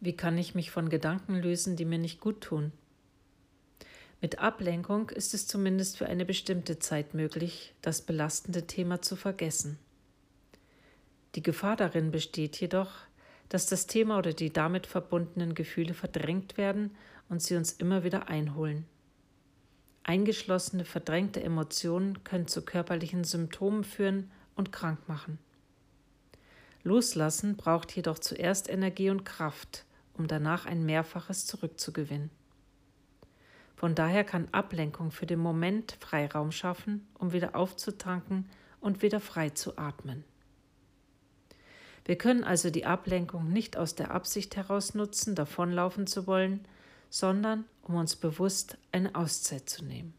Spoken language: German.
Wie kann ich mich von Gedanken lösen, die mir nicht gut tun? Mit Ablenkung ist es zumindest für eine bestimmte Zeit möglich, das belastende Thema zu vergessen. Die Gefahr darin besteht jedoch, dass das Thema oder die damit verbundenen Gefühle verdrängt werden und sie uns immer wieder einholen. Eingeschlossene, verdrängte Emotionen können zu körperlichen Symptomen führen und krank machen. Loslassen braucht jedoch zuerst Energie und Kraft, um danach ein Mehrfaches zurückzugewinnen. Von daher kann Ablenkung für den Moment Freiraum schaffen, um wieder aufzutanken und wieder frei zu atmen. Wir können also die Ablenkung nicht aus der Absicht heraus nutzen, davonlaufen zu wollen, sondern um uns bewusst eine Auszeit zu nehmen.